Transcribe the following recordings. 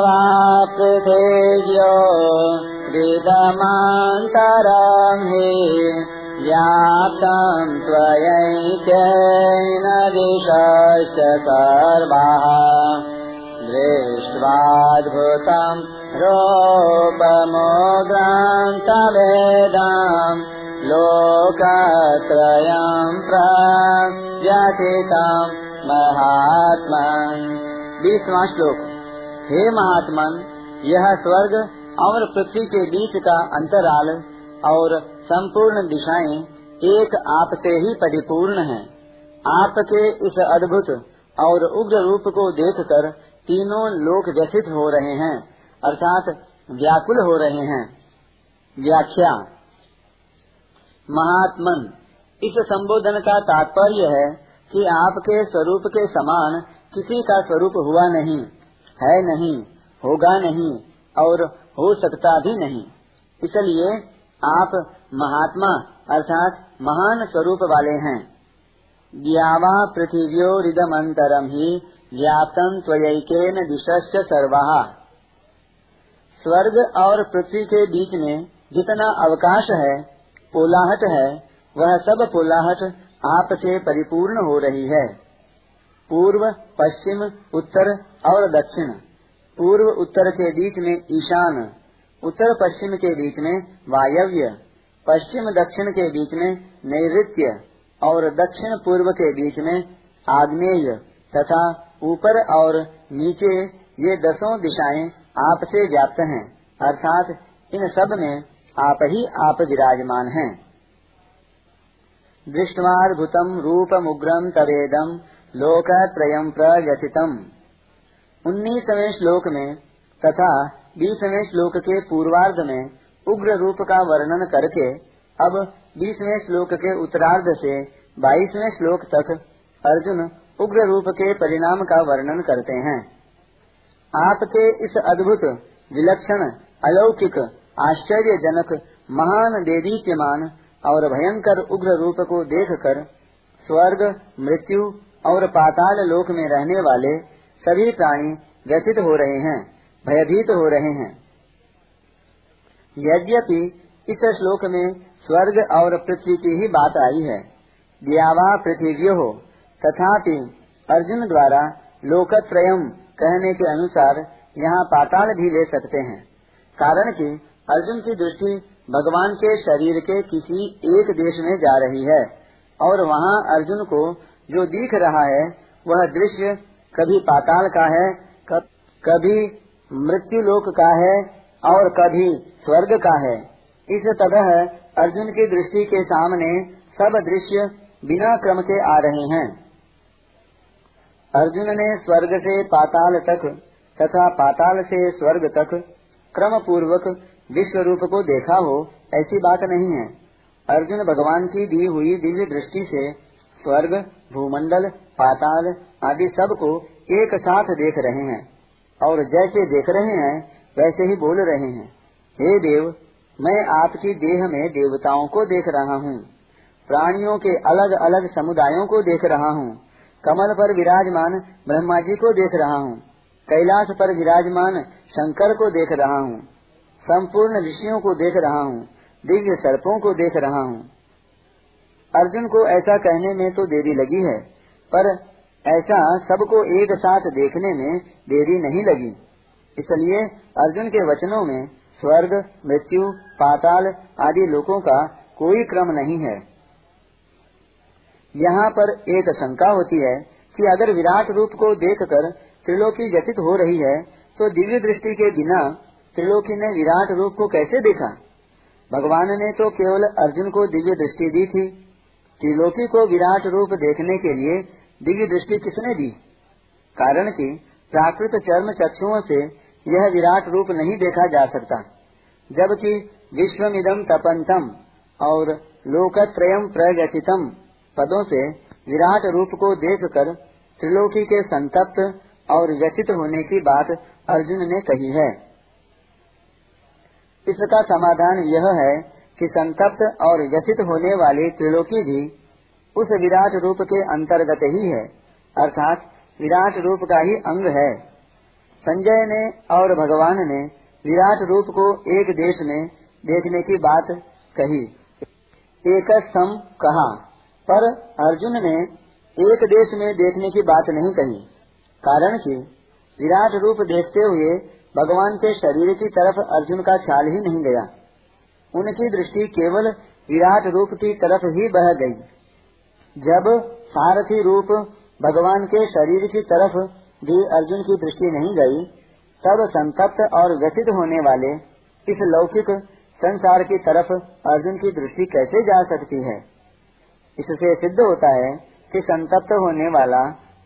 वापृे विदमान्तरं हि व्याप्तं तं दिशश्च सर्वाः। दृष्ट्वाद्भुतं रोपमोदान्तवेदाम् लोकात्रयम् प्राचिताम् महात्मान्। विश्वा श्लोक। हे महात्मन, यह स्वर्ग और पृथ्वी के बीच का अंतराल और संपूर्ण दिशाएँ एक आप से ही परिपूर्ण हैं। आपके इस अद्भुत और उग्र रूप को देखकर तीनों लोक व्यथित हो रहे हैं, अर्थात व्याकुल हो रहे हैं। व्याख्या। महात्मन, इस संबोधन का तात्पर्य है कि आपके स्वरूप के समान किसी का स्वरूप हुआ नहीं। है नहीं, होगा नहीं और हो सकता भी नहीं। इसलिए आप महात्मा अर्थात महान स्वरूप वाले हैं। ज्ञावा द्यावा पृथिव्योरिदमंतरम ही व्याप्तम त्वयैकेन दिशश्च सर्वा। स्वर्ग और पृथ्वी के बीच में जितना अवकाश है पोलाहट है, वह सब पोलाहट आप से परिपूर्ण हो रही है। पूर्व, पश्चिम, उत्तर और दक्षिण। पूर्व, उत्तर के बीच में ईशान। उत्तर, पश्चिम के बीच में वायव्य। पश्चिम, दक्षिण के बीच में नैऋत्य। और दक्षिण, पूर्व के बीच में आग्नेय। तथा ऊपर और नीचे ये दसों दिशाएँ आपसे व्याप्त हैं। अर्थात, इन सब में आप ही आप विराजमान हैं। दृष्टवाद्भुतम रूपमुग्रम तवेदम लोकत्रयम् प्रव्यथितम् उन्नीसवें श्लोक में तथा बीसवें श्लोक के पूर्वार्ध में उग्र रूप का वर्णन करके, अब बीसवें श्लोक के उत्तरार्ध से बाईसवें श्लोक तक अर्जुन उग्र रूप के परिणाम का वर्णन करते हैं। आपके इस अद्भुत, विलक्षण, अलौकिक, आश्चर्यजनक, महान देदीप्यमान और भयंकर उग्र रूप को देखकर स्वर्ग, मृत्यु और पाताल लोक में रहने वाले सभी प्राणी व्यथित हो रहे हैं, भयभीत हो रहे हैं। यद्यपि इस श्लोक में स्वर्ग और पृथ्वी की ही बात आई है दियावा पृथ्वी हो तथापि अर्जुन द्वारा लोकत्रयम कहने के अनुसार यहाँ पाताल भी ले सकते हैं, कारण कि अर्जुन की दृष्टि भगवान के शरीर के किसी एक देश में जा रही है, और वहाँ अर्जुन को जो दिख रहा है, वह दृश्य कभी पाताल का है कभी मृत्यु लोक का है और कभी स्वर्ग का है। इस तरह अर्जुन की दृष्टि के सामने सब दृश्य बिना क्रम के आ रहे हैं। अर्जुन ने स्वर्ग से पाताल तक तथा पाताल से स्वर्ग तक क्रम पूर्वक विश्व रूप को देखा हो, ऐसी बात नहीं है। अर्जुन भगवान की दी हुई दिव्य दृष्टि से स्वर्ग, भूमंडल, पाताल आदि सबको एक साथ देख रहे हैं। और जैसे देख रहे हैं, वैसे ही बोल रहे हैं। हे देव, मैं आपकी देह में देवताओं को देख रहा हूँ। प्राणियों के अलग अलग समुदायों को देख रहा हूँ। कमल पर विराजमान ब्रह्मा जी को देख रहा हूँ। कैलाश पर विराजमान शंकर को देख रहा हूँ। संपूर्ण ऋषियों को देख रहा हूँ। दिव्य सर्पों को देख रहा हूँ। अर्जुन को ऐसा कहने में तो देरी लगी है, पर ऐसा सबको एक साथ देखने में देरी नहीं लगी। इसलिए अर्जुन के वचनों में स्वर्ग, मृत्यु, पाताल आदि लोगों का कोई क्रम नहीं है। यहाँ पर एक शंका होती है कि अगर विराट रूप को देखकर त्रिलोकी व्यतीत हो रही है तो दिव्य दृष्टि के बिना त्रिलोकी ने विराट रूप को कैसे देखा? भगवान ने तो केवल अर्जुन को दिव्य दृष्टि दी थी। त्रिलोकी को विराट रूप देखने के लिए दिव्य दृष्टि किसने दी? कारण कि प्राकृत चर्म चक्षुओं से यह विराट रूप नहीं देखा जा सकता, जबकि विश्वमिदम तपंतम और लोकत्रयम प्रगतितम पदों से विराट रूप को देखकर त्रिलोकी के संतप्त और व्यथित होने की बात अर्जुन ने कही है। इसका समाधान यह है कि संतप्त और व्यथित होने वाली त्रिलोकी भी उस विराट रूप के अंतर्गत ही है, अर्थात विराट रूप का ही अंग है। संजय ने और भगवान ने विराट रूप को एक देश में देखने की बात कही। एक सम कहा, पर अर्जुन ने एक देश में देखने की बात नहीं कही, कारण कि विराट रूप देखते हुए भगवान के शरीर की तरफ़ अर्जुन का ख्याल ही नहीं गया। उनकी दृष्टि केवल विराट रूप की तरफ़ ही बह गई। जब सारथी रूप भगवान के शरीर की तरफ़ भी अर्जुन की दृष्टि नहीं गई, तब संतप्त और व्यथित होने वाले इस लौकिक संसार की तरफ़ अर्जुन की दृष्टि कैसे जा सकती है? इससे सिद्ध होता है कि संतप्त होने वाला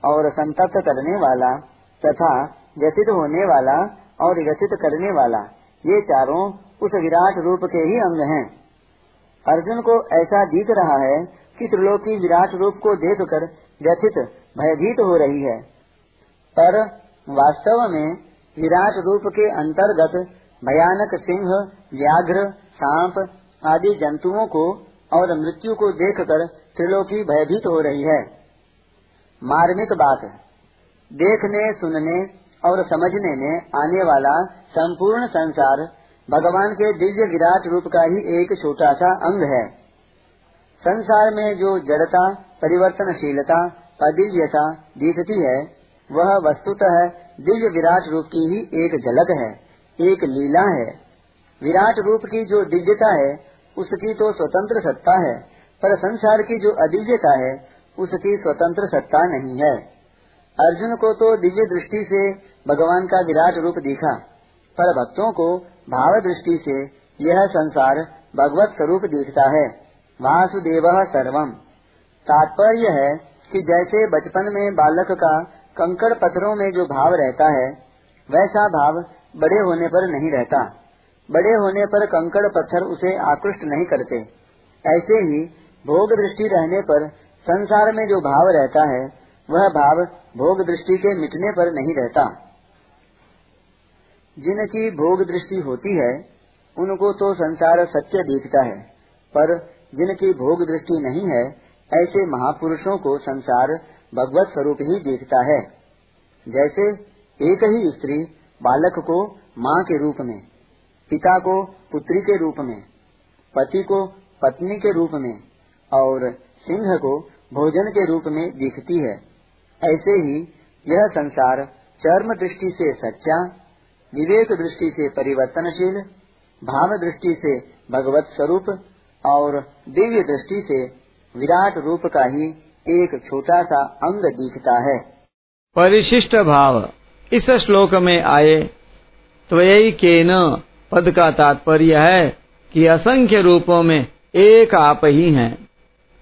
और संतप्त करने वाला तथा व्यथित होने वाला और व्यथित करने वाला, ये चारों उस विराट रूप के ही अंग हैं। अर्जुन को ऐसा दिख रहा है कि त्रिलोकी विराट रूप को देखकर व्यथित, भयभीत हो रही है पर वास्तव में विराट रूप के अंतर्गत भयानक सिंह, व्याघ्र, सांप आदि जंतुओं को और मृत्यु को देखकर त्रिलोकी भयभीत हो रही है मार्मिक बात, देखने, सुनने और समझने में आने वाला संपूर्ण संसार भगवान के दिव्य विराट रूप का ही एक छोटा सा अंग है। संसार में जो जड़ता, परिवर्तनशीलता, अदिव्यता दिखती है, वह वस्तुतः दिव्य विराट रूप की ही एक झलक है, एक लीला है। विराट रूप की जो दिव्यता है, उसकी तो स्वतंत्र सत्ता है, पर संसार की जो अदिव्यता है, उसकी स्वतंत्र सत्ता नहीं है। अर्जुन को तो दिव्य दृष्टि से भगवान का विराट रूप दिखा, पर भक्तों को भाव दृष्टि से यह संसार भगवत स्वरूप दिखता है। वासुदेव सर्वम। तात्पर्य है कि जैसे बचपन में बालक का कंकड़ पत्थरों में जो भाव रहता है, वैसा भाव बड़े होने पर नहीं रहता। बड़े होने पर कंकड़ पत्थर उसे आकृष्ट नहीं करते। ऐसे ही भोग दृष्टि रहने पर संसार में जो भाव रहता है, वह भाव भोग दृष्टि के मिटने पर नहीं रहता। जिनकी भोग दृष्टि होती है, उनको तो संसार सत्य दिखता है, पर जिनकी भोग दृष्टि नहीं है, ऐसे महापुरुषों को संसार भगवत स्वरूप ही देखता है। जैसे एक ही स्त्री बालक को माँ के रूप में, पिता को पुत्री के रूप में, पति को पत्नी के रूप में और सिंह को भोजन के रूप में दिखती है, ऐसे ही यह संसार चर्म दृष्टि से सच्चा विवेक दृष्टि से परिवर्तनशील भाव दृष्टि से भगवत स्वरूप और दिव्य दृष्टि से विराट रूप का ही एक छोटा सा अंग दिखता है। परिशिष्ट भाव। इस श्लोक में आए त्वयी के न पद का तात्पर्य है कि असंख्य रूपों में एक आप ही हैं।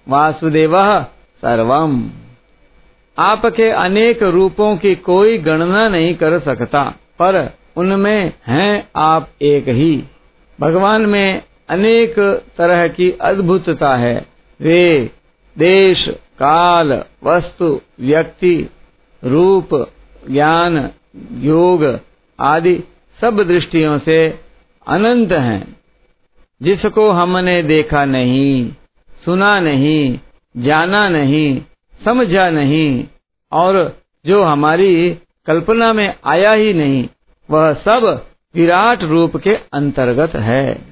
वासुदेव सर्वम। आपके अनेक रूपों की कोई गणना नहीं कर सकता, पर उनमें हैं आप एक ही। भगवान में अनेक तरह की अद्भुतता है। वे देश, काल, वस्तु, व्यक्ति, रूप, ज्ञान, योग आदि सब दृष्टियों से अनंत हैं। जिसको हमने देखा नहीं, सुना नहीं, जाना नहीं, समझा नहीं, और जो हमारी कल्पना में आया ही नहीं वह सब विराट रूप के अंतर्गत है।